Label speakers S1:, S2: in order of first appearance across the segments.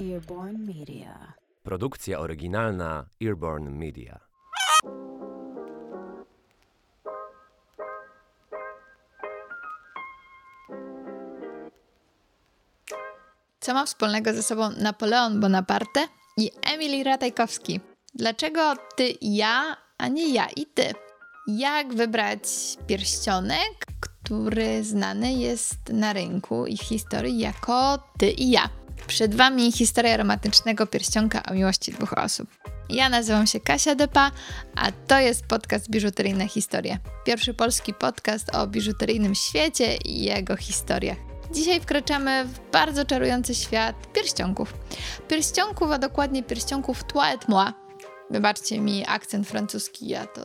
S1: Earborn Media.
S2: Produkcja oryginalna Earborn Media.
S3: Co ma wspólnego ze sobą Napoleon Bonaparte i Emil Ratajkowski? Dlaczego ty i ja, a nie ja i ty? Jak wybrać pierścionek, który znany jest na rynku i w historii jako ty i ja? Przed wami historia romantycznego pierścionka o miłości dwóch osób. Ja nazywam się Kasia Depa, a to jest podcast Biżuteryjne Historie. Pierwszy polski podcast o biżuteryjnym świecie i jego historiach. Dzisiaj wkraczamy w bardzo czarujący świat pierścionków. Pierścionków, a dokładnie pierścionków Toi et moi. Wybaczcie mi akcent francuski, ja to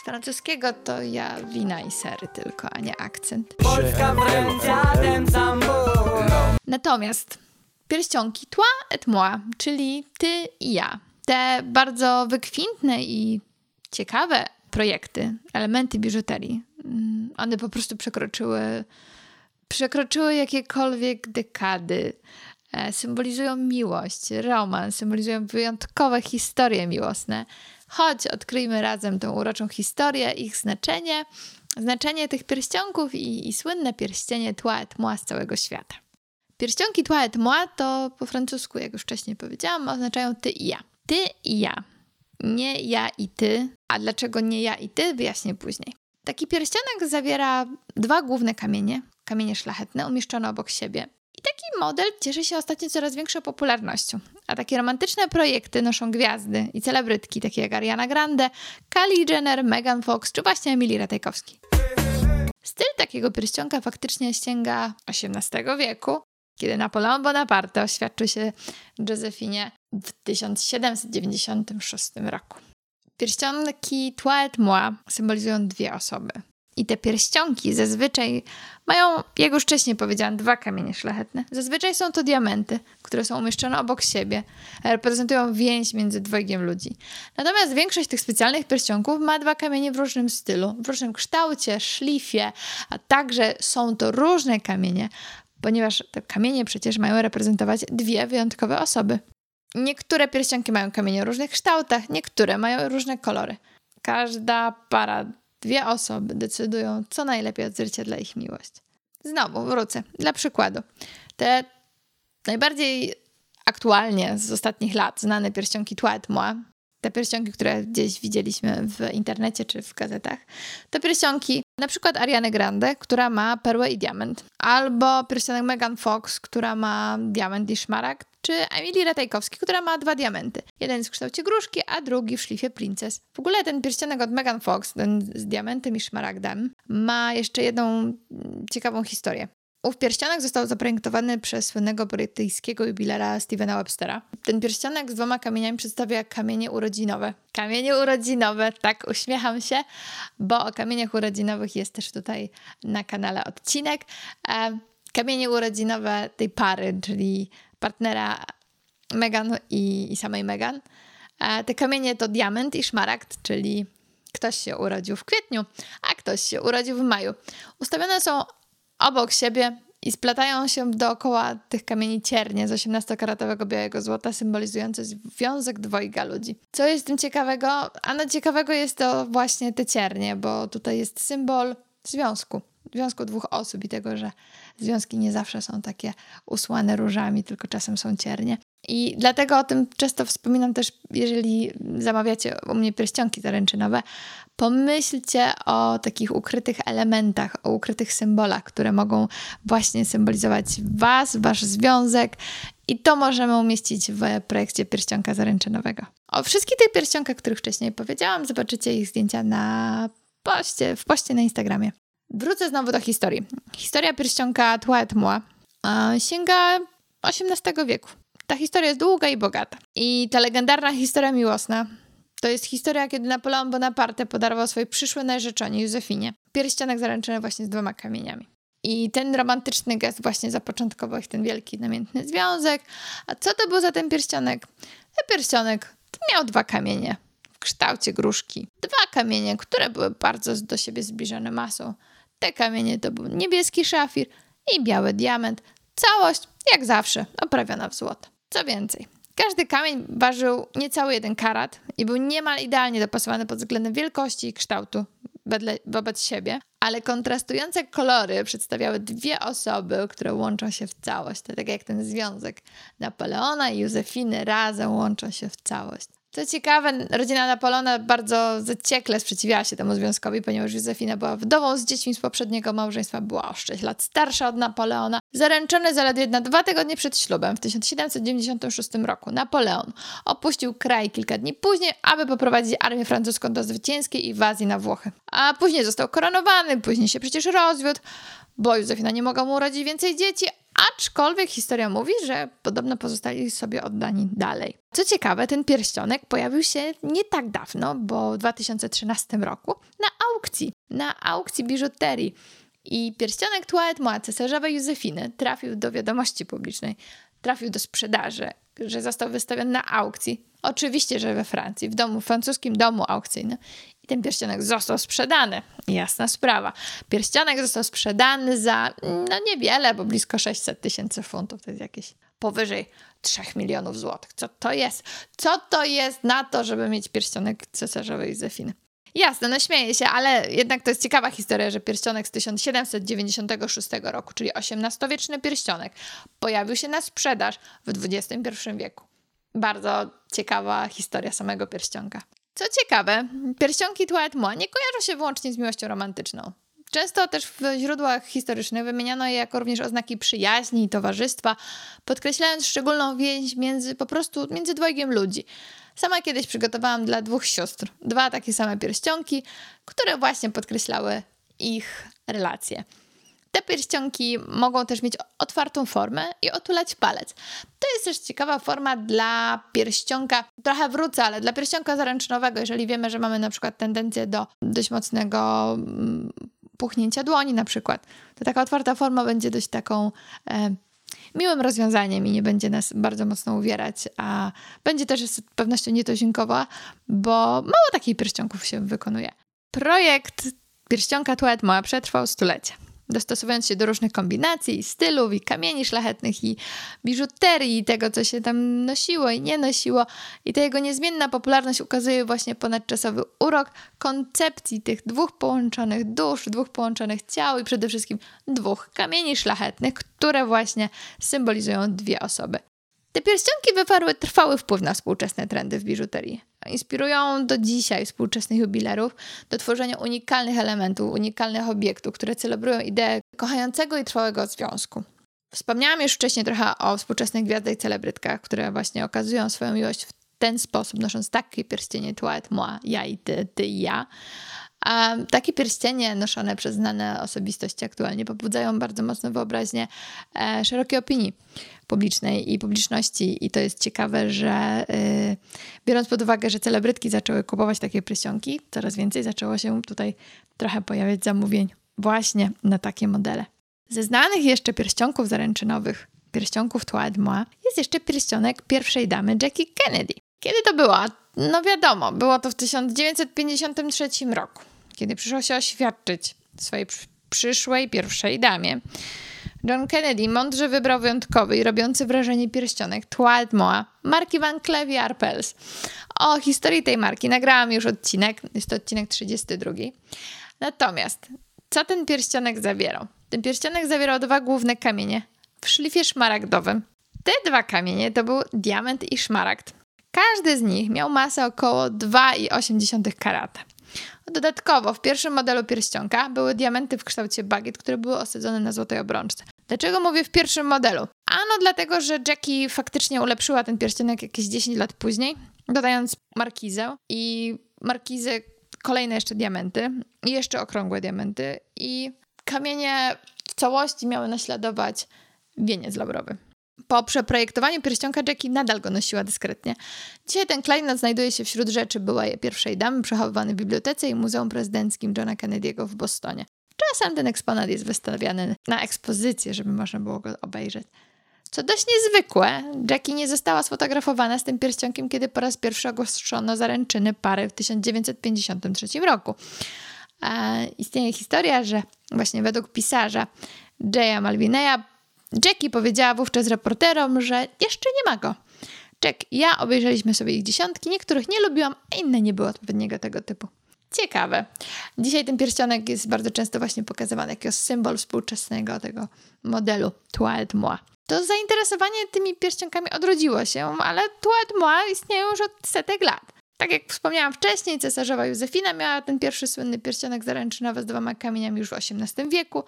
S3: z francuskiego to ja wina i sery tylko, a nie akcent.
S4: Polska.
S3: Natomiast pierścionki toi et moi, czyli ty i ja. Te bardzo wykwintne i ciekawe projekty, elementy biżuterii, mm, one po prostu przekroczyły, przekroczyły jakiekolwiek dekady. E, Symbolizują miłość, romans, symbolizują wyjątkowe historie miłosne. Chodź, odkryjmy razem tą uroczą historię, ich znaczenie, znaczenie tych pierścionków i, i słynne pierścienie toi et moi z całego świata. Pierścionki toi et moi to po francusku, jak już wcześniej powiedziałam, oznaczają ty i ja. Ty i ja. Nie ja i ty. A dlaczego nie ja i ty, wyjaśnię później. Taki pierścionek zawiera dwa główne kamienie, kamienie szlachetne, umieszczone obok siebie. I taki model cieszy się ostatnio coraz większą popularnością. A takie romantyczne projekty noszą gwiazdy i celebrytki, takie jak Ariana Grande, Kylie Jenner, Megan Fox czy właśnie Emily Ratajkowski. Styl takiego pierścionka faktycznie sięga XVIII wieku, kiedy Napoleon Bonaparte oświadczył się Josephinie w 1796 roku. Pierścionki Toi et moi symbolizują dwie osoby. I te pierścionki zazwyczaj mają, jak już wcześniej powiedziałam, dwa kamienie szlachetne. Zazwyczaj są to diamenty, które są umieszczone obok siebie, reprezentują więź między dwojgiem ludzi. Natomiast większość tych specjalnych pierścionków ma dwa kamienie w różnym stylu, w różnym kształcie, szlifie, a także są to różne kamienie, ponieważ te kamienie przecież mają reprezentować dwie wyjątkowe osoby. Niektóre pierścionki mają kamienie o różnych kształtach, niektóre mają różne kolory. Każda para, dwie osoby decydują, co najlepiej odzwierciedla ich miłość. Znowu wrócę. Dla przykładu, te najbardziej aktualnie z ostatnich lat znane pierścionki moi, te pierścionki, które gdzieś widzieliśmy w internecie czy w gazetach, to pierścionki na przykład Ariany Grande, która ma perłę i diament, albo pierścionek Megan Fox, która ma diament i szmaragd, czy Emily Ratajkowski, która ma dwa diamenty. Jeden jest w kształcie gruszki, a drugi w szlifie princes. W ogóle ten pierścionek od Megan Fox, ten z diamentem i szmaragdem, ma jeszcze jedną ciekawą historię. Ów pierścionek został zaprojektowany przez słynnego brytyjskiego jubilera Stevena Webstera. Ten pierścionek z dwoma kamieniami przedstawia kamienie urodzinowe. Kamienie urodzinowe, tak uśmiecham się, bo o kamieniach urodzinowych jest też tutaj na kanale odcinek. E, Kamienie urodzinowe tej pary, czyli partnera Megan i, i samej Megan. E, Te kamienie to diament i szmaragd, czyli ktoś się urodził w kwietniu, a ktoś się urodził w maju. Ustawione są obok siebie i splatają się dookoła tych kamieni ciernie z 18-karatowego białego złota, symbolizujące związek dwojga ludzi. Co jest w tym ciekawego? Ano ciekawego jest to właśnie te ciernie, bo tutaj jest symbol związku. Związku dwóch osób i tego, że związki nie zawsze są takie usłane różami, tylko czasem są ciernie. I dlatego o tym często wspominam też, jeżeli zamawiacie u mnie pierścionki zaręczynowe, pomyślcie o takich ukrytych elementach, o ukrytych symbolach, które mogą właśnie symbolizować Was, Wasz związek i to możemy umieścić w projekcie pierścionka zaręczynowego. O wszystkich tych pierścionkach, których wcześniej powiedziałam, zobaczycie ich zdjęcia na poście, w poście na Instagramie. Wrócę znowu do historii. Historia pierścionka e, sięga XVIII wieku. Ta historia jest długa i bogata. I ta legendarna historia miłosna to jest historia, kiedy Napoleon Bonaparte podarował swojej przyszłej narzeczonej Józefinie pierścionek zaręczony właśnie z dwoma kamieniami. I ten romantyczny gest właśnie zapoczątkował ich ten wielki, namiętny związek. A co to był za ten pierścionek? Ten pierścionek miał dwa kamienie w kształcie gruszki. Dwa kamienie, które były bardzo do siebie zbliżone masą. Te kamienie to był niebieski szafir i biały diament. Całość, jak zawsze, oprawiona w złoto. Co więcej, każdy kamień ważył niecały jeden karat i był niemal idealnie dopasowany pod względem wielkości i kształtu wobec siebie, ale kontrastujące kolory przedstawiały dwie osoby, które łączą się w całość. To tak jak ten związek Napoleona i Józefiny razem łączą się w całość. Co ciekawe, rodzina Napoleona bardzo zaciekle sprzeciwiała się temu związkowi, ponieważ Józefina była wdową z dziećmi z poprzedniego małżeństwa, była o 6 lat starsza od Napoleona. Zaręczony zaledwie na dwa tygodnie przed ślubem w 1796 roku Napoleon opuścił kraj kilka dni później, aby poprowadzić armię francuską do zwycięskiej inwazji na Włochy. A później został koronowany, później się przecież rozwiódł, bo Józefina nie mogła mu urodzić więcej dzieci, Aczkolwiek historia mówi, że podobno pozostali sobie oddani dalej. Co ciekawe, ten pierścionek pojawił się nie tak dawno, bo w 2013 roku na aukcji, na aukcji biżuterii. I pierścionek Toilette Moi cesarzowej Józefiny trafił do wiadomości publicznej, trafił do sprzedaży, że został wystawiony na aukcji. Oczywiście, że we Francji, w domu, w francuskim domu aukcyjnym ten pierścionek został sprzedany. Jasna sprawa. Pierścionek został sprzedany za no niewiele, bo blisko 600 tysięcy funtów. To jest jakieś powyżej 3 milionów złotych. Co to jest? Co to jest na to, żeby mieć pierścionek cesarzowej Józefiny? Jasne, no śmieję się, ale jednak to jest ciekawa historia, że pierścionek z 1796 roku, czyli XVIII-wieczny pierścionek, pojawił się na sprzedaż w XXI wieku. Bardzo ciekawa historia samego pierścionka. Co ciekawe, pierścionki Toilette Moi nie kojarzą się wyłącznie z miłością romantyczną. Często też w źródłach historycznych wymieniano je jako również oznaki przyjaźni i towarzystwa, podkreślając szczególną więź między po prostu między dwojgiem ludzi. Sama kiedyś przygotowałam dla dwóch sióstr dwa takie same pierścionki, które właśnie podkreślały ich relacje. Te pierścionki mogą też mieć otwartą formę i otulać palec. To jest też ciekawa forma dla pierścionka, trochę wrócę, ale dla pierścionka zaręczynowego, jeżeli wiemy, że mamy na przykład tendencję do dość mocnego mm, puchnięcia dłoni na przykład, to taka otwarta forma będzie dość taką e, miłym rozwiązaniem i nie będzie nas bardzo mocno uwierać, a będzie też z pewnością nietuzinkowa, bo mało takich pierścionków się wykonuje. Projekt pierścionka Toilette Moja przetrwał stulecie dostosowując się do różnych kombinacji, stylów i kamieni szlachetnych i biżuterii, i tego, co się tam nosiło i nie nosiło. I ta jego niezmienna popularność ukazuje właśnie ponadczasowy urok koncepcji tych dwóch połączonych dusz, dwóch połączonych ciał i przede wszystkim dwóch kamieni szlachetnych, które właśnie symbolizują dwie osoby. Te pierścionki wywarły trwały wpływ na współczesne trendy w biżuterii. Inspirują do dzisiaj współczesnych jubilerów do tworzenia unikalnych elementów, unikalnych obiektów, które celebrują ideę kochającego i trwałego związku. Wspomniałam już wcześniej trochę o współczesnych gwiazdach i celebrytkach, które właśnie okazują swoją miłość w ten sposób, nosząc takie pierścienie Toilette Moi, ja i ty, ty i ja. A takie pierścienie noszone przez znane osobistości aktualnie pobudzają bardzo mocno wyobraźnię e, szerokiej opinii publicznej i publiczności. I to jest ciekawe, że y, biorąc pod uwagę, że celebrytki zaczęły kupować takie pierścionki, coraz więcej zaczęło się tutaj trochę pojawiać zamówień właśnie na takie modele. Ze znanych jeszcze pierścionków zaręczynowych, pierścionków Moi, jest jeszcze pierścionek pierwszej damy Jackie Kennedy. Kiedy to było? No wiadomo, było to w 1953 roku, kiedy przyszło się oświadczyć swojej przyszłej pierwszej damie. John Kennedy mądrze wybrał wyjątkowy i robiący wrażenie pierścionek Moi marki Van Cleef Arpels. O historii tej marki nagrałam już odcinek, jest to odcinek 32. Natomiast co ten pierścionek zawierał? Ten pierścionek zawierał dwa główne kamienie w szlifie szmaragdowym. Te dwa kamienie to był diament i szmaragd. Każdy z nich miał masę około 2,8 karata. Dodatkowo w pierwszym modelu pierścionka były diamenty w kształcie bagiet, które były osadzone na złotej obrączce. Dlaczego mówię w pierwszym modelu? Ano dlatego, że Jackie faktycznie ulepszyła ten pierścionek jakieś 10 lat później, dodając markizę i markizę kolejne jeszcze diamenty i jeszcze okrągłe diamenty i kamienie w całości miały naśladować wieniec labrowy. Po przeprojektowaniu pierścionka Jackie nadal go nosiła dyskretnie. Dzisiaj ten klejnot znajduje się wśród rzeczy byłej pierwszej damy, przechowywany w bibliotece i Muzeum Prezydenckim Johna Kennedy'ego w Bostonie. Czasem ten eksponat jest wystawiany na ekspozycję, żeby można było go obejrzeć. Co dość niezwykłe, Jackie nie została sfotografowana z tym pierścionkiem, kiedy po raz pierwszy ogłoszono zaręczyny pary w 1953 roku. E, istnieje historia, że właśnie według pisarza Jaya Malvineya Jackie powiedziała wówczas reporterom, że jeszcze nie ma go. Jack i ja obejrzeliśmy sobie ich dziesiątki, niektórych nie lubiłam, a inne nie były odpowiedniego tego typu. Ciekawe. Dzisiaj ten pierścionek jest bardzo często właśnie pokazywany jako symbol współczesnego tego modelu Toilette Moi. To zainteresowanie tymi pierścionkami odrodziło się, ale Toilette Moi istnieją już od setek lat. Tak jak wspomniałam wcześniej, cesarzowa Józefina miała ten pierwszy słynny pierścionek zaręczynowy z dwoma kamieniami już w XVIII wieku.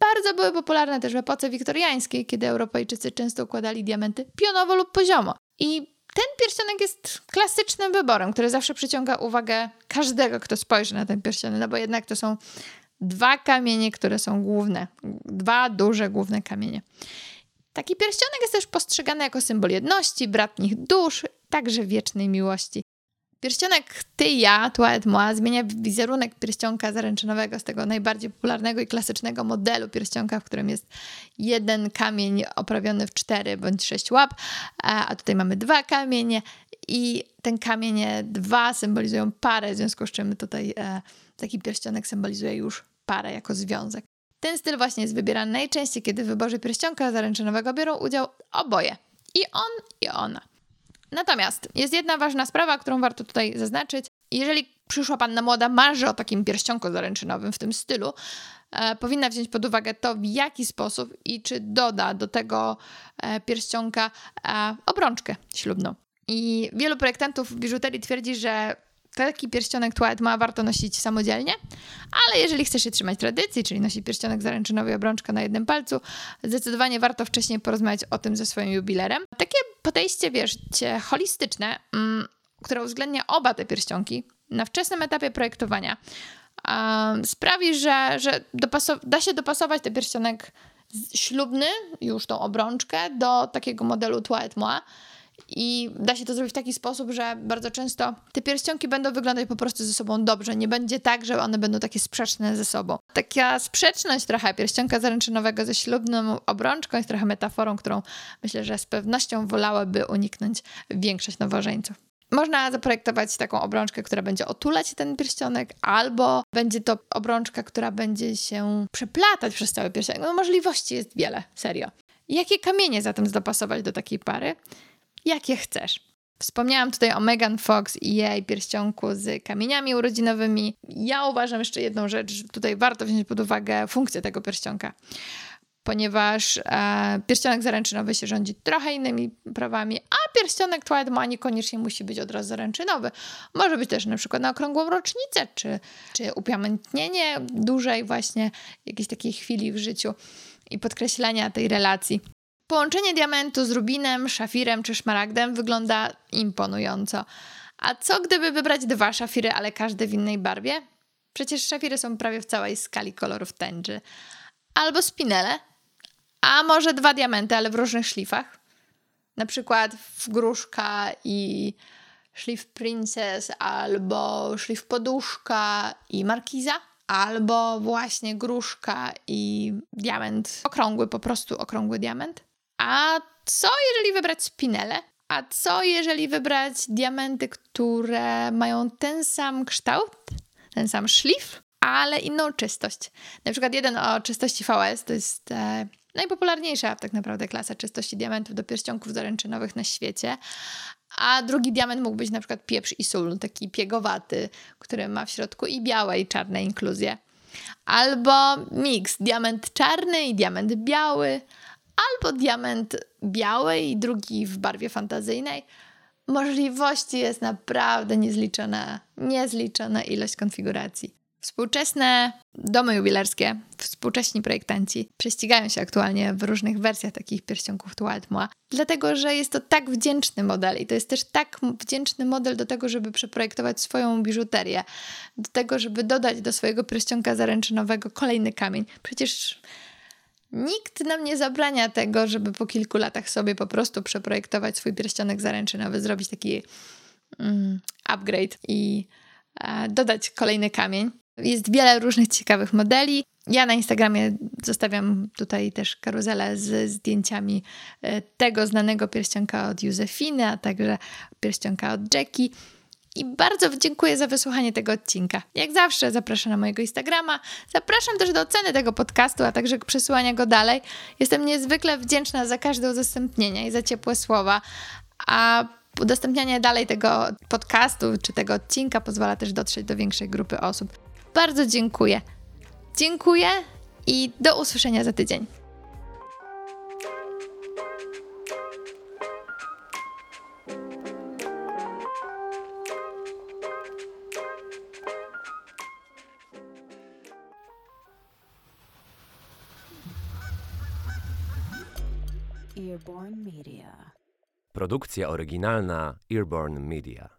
S3: Bardzo były popularne też w epoce wiktoriańskiej, kiedy Europejczycy często układali diamenty pionowo lub poziomo. I ten pierścionek jest klasycznym wyborem, który zawsze przyciąga uwagę każdego, kto spojrzy na ten pierścionek, no bo jednak to są dwa kamienie, które są główne, dwa duże główne kamienie. Taki pierścionek jest też postrzegany jako symbol jedności, bratnich dusz, także wiecznej miłości. Pierścionek Ty ja, Toi et moi, zmienia wizerunek pierścionka zaręczynowego z tego najbardziej popularnego i klasycznego modelu pierścionka, w którym jest jeden kamień oprawiony w cztery bądź sześć łap, a tutaj mamy dwa kamienie i ten kamienie dwa symbolizują parę, w związku z czym tutaj e, taki pierścionek symbolizuje już parę jako związek. Ten styl właśnie jest wybierany najczęściej, kiedy w wyborze pierścionka zaręczynowego biorą udział oboje. I on, i ona. Natomiast jest jedna ważna sprawa, którą warto tutaj zaznaczyć. Jeżeli przyszła panna młoda, marzy o takim pierścionku zaręczynowym w tym stylu, e, powinna wziąć pod uwagę to, w jaki sposób i czy doda do tego e, pierścionka e, obrączkę ślubną. I wielu projektantów biżuterii twierdzi, że taki pierścionek Twilight ma warto nosić samodzielnie, ale jeżeli chcesz się trzymać tradycji, czyli nosić pierścionek zaręczynowy i obrączkę na jednym palcu, zdecydowanie warto wcześniej porozmawiać o tym ze swoim jubilerem. Takie podejście, wiesz, holistyczne, mm, które uwzględnia oba te pierścionki na wczesnym etapie projektowania, um, sprawi, że, że da się dopasować ten pierścionek ślubny, już tą obrączkę, do takiego modelu Toilette Moi, i da się to zrobić w taki sposób, że bardzo często te pierścionki będą wyglądać po prostu ze sobą dobrze. Nie będzie tak, że one będą takie sprzeczne ze sobą. Taka sprzeczność trochę pierścionka zaręczynowego ze ślubną obrączką jest trochę metaforą, którą myślę, że z pewnością wolałyby uniknąć większość nowożeńców. Można zaprojektować taką obrączkę, która będzie otulać ten pierścionek, albo będzie to obrączka, która będzie się przeplatać przez cały pierścionek. No, możliwości jest wiele, serio. Jakie kamienie zatem dopasować do takiej pary? Jakie chcesz. Wspomniałam tutaj o Megan Fox i jej pierścionku z kamieniami urodzinowymi. Ja uważam jeszcze jedną rzecz, że tutaj warto wziąć pod uwagę funkcję tego pierścionka, ponieważ e, pierścionek zaręczynowy się rządzi trochę innymi prawami, a pierścionek Twilight Ma niekoniecznie musi być od razu zaręczynowy. Może być też na przykład na okrągłą rocznicę, czy, czy upamiętnienie dłużej właśnie jakiejś takiej chwili w życiu i podkreślenia tej relacji. Połączenie diamentu z rubinem, szafirem czy szmaragdem wygląda imponująco. A co gdyby wybrać dwa szafiry, ale każdy w innej barwie? Przecież szafiry są prawie w całej skali kolorów tęczy. Albo spinele, a może dwa diamenty, ale w różnych szlifach. Na przykład w gruszka i szlif princess, albo szlif poduszka i markiza, albo właśnie gruszka i diament okrągły, po prostu okrągły diament. A co jeżeli wybrać spinele? A co jeżeli wybrać diamenty, które mają ten sam kształt, ten sam szlif, ale inną czystość? Na przykład jeden o czystości VS to jest e, najpopularniejsza tak naprawdę klasa czystości diamentów do pierścionków zaręczynowych na świecie. A drugi diament mógł być na przykład pieprz i sól, taki piegowaty, który ma w środku i białe i czarne inkluzje. Albo miks, diament czarny i diament biały, albo diament biały i drugi w barwie fantazyjnej. Możliwości jest naprawdę niezliczona, niezliczona ilość konfiguracji. Współczesne domy jubilerskie, współcześni projektanci prześcigają się aktualnie w różnych wersjach takich pierścionków Moi, dlatego że jest to tak wdzięczny model i to jest też tak wdzięczny model do tego, żeby przeprojektować swoją biżuterię, do tego, żeby dodać do swojego pierścionka zaręczynowego kolejny kamień. Przecież Nikt nam nie zabrania tego, żeby po kilku latach sobie po prostu przeprojektować swój pierścionek zaręczynowy, zrobić taki mm, upgrade i e, dodać kolejny kamień. Jest wiele różnych ciekawych modeli. Ja na Instagramie zostawiam tutaj też karuzelę z zdjęciami e, tego znanego pierścionka od Józefiny, a także pierścionka od Jackie. I bardzo dziękuję za wysłuchanie tego odcinka. Jak zawsze zapraszam na mojego Instagrama. Zapraszam też do oceny tego podcastu, a także przesyłania go dalej. Jestem niezwykle wdzięczna za każde udostępnienie i za ciepłe słowa. A udostępnianie dalej tego podcastu czy tego odcinka pozwala też dotrzeć do większej grupy osób. Bardzo dziękuję. Dziękuję i do usłyszenia za tydzień.
S2: Produkcja oryginalna Earborn Media.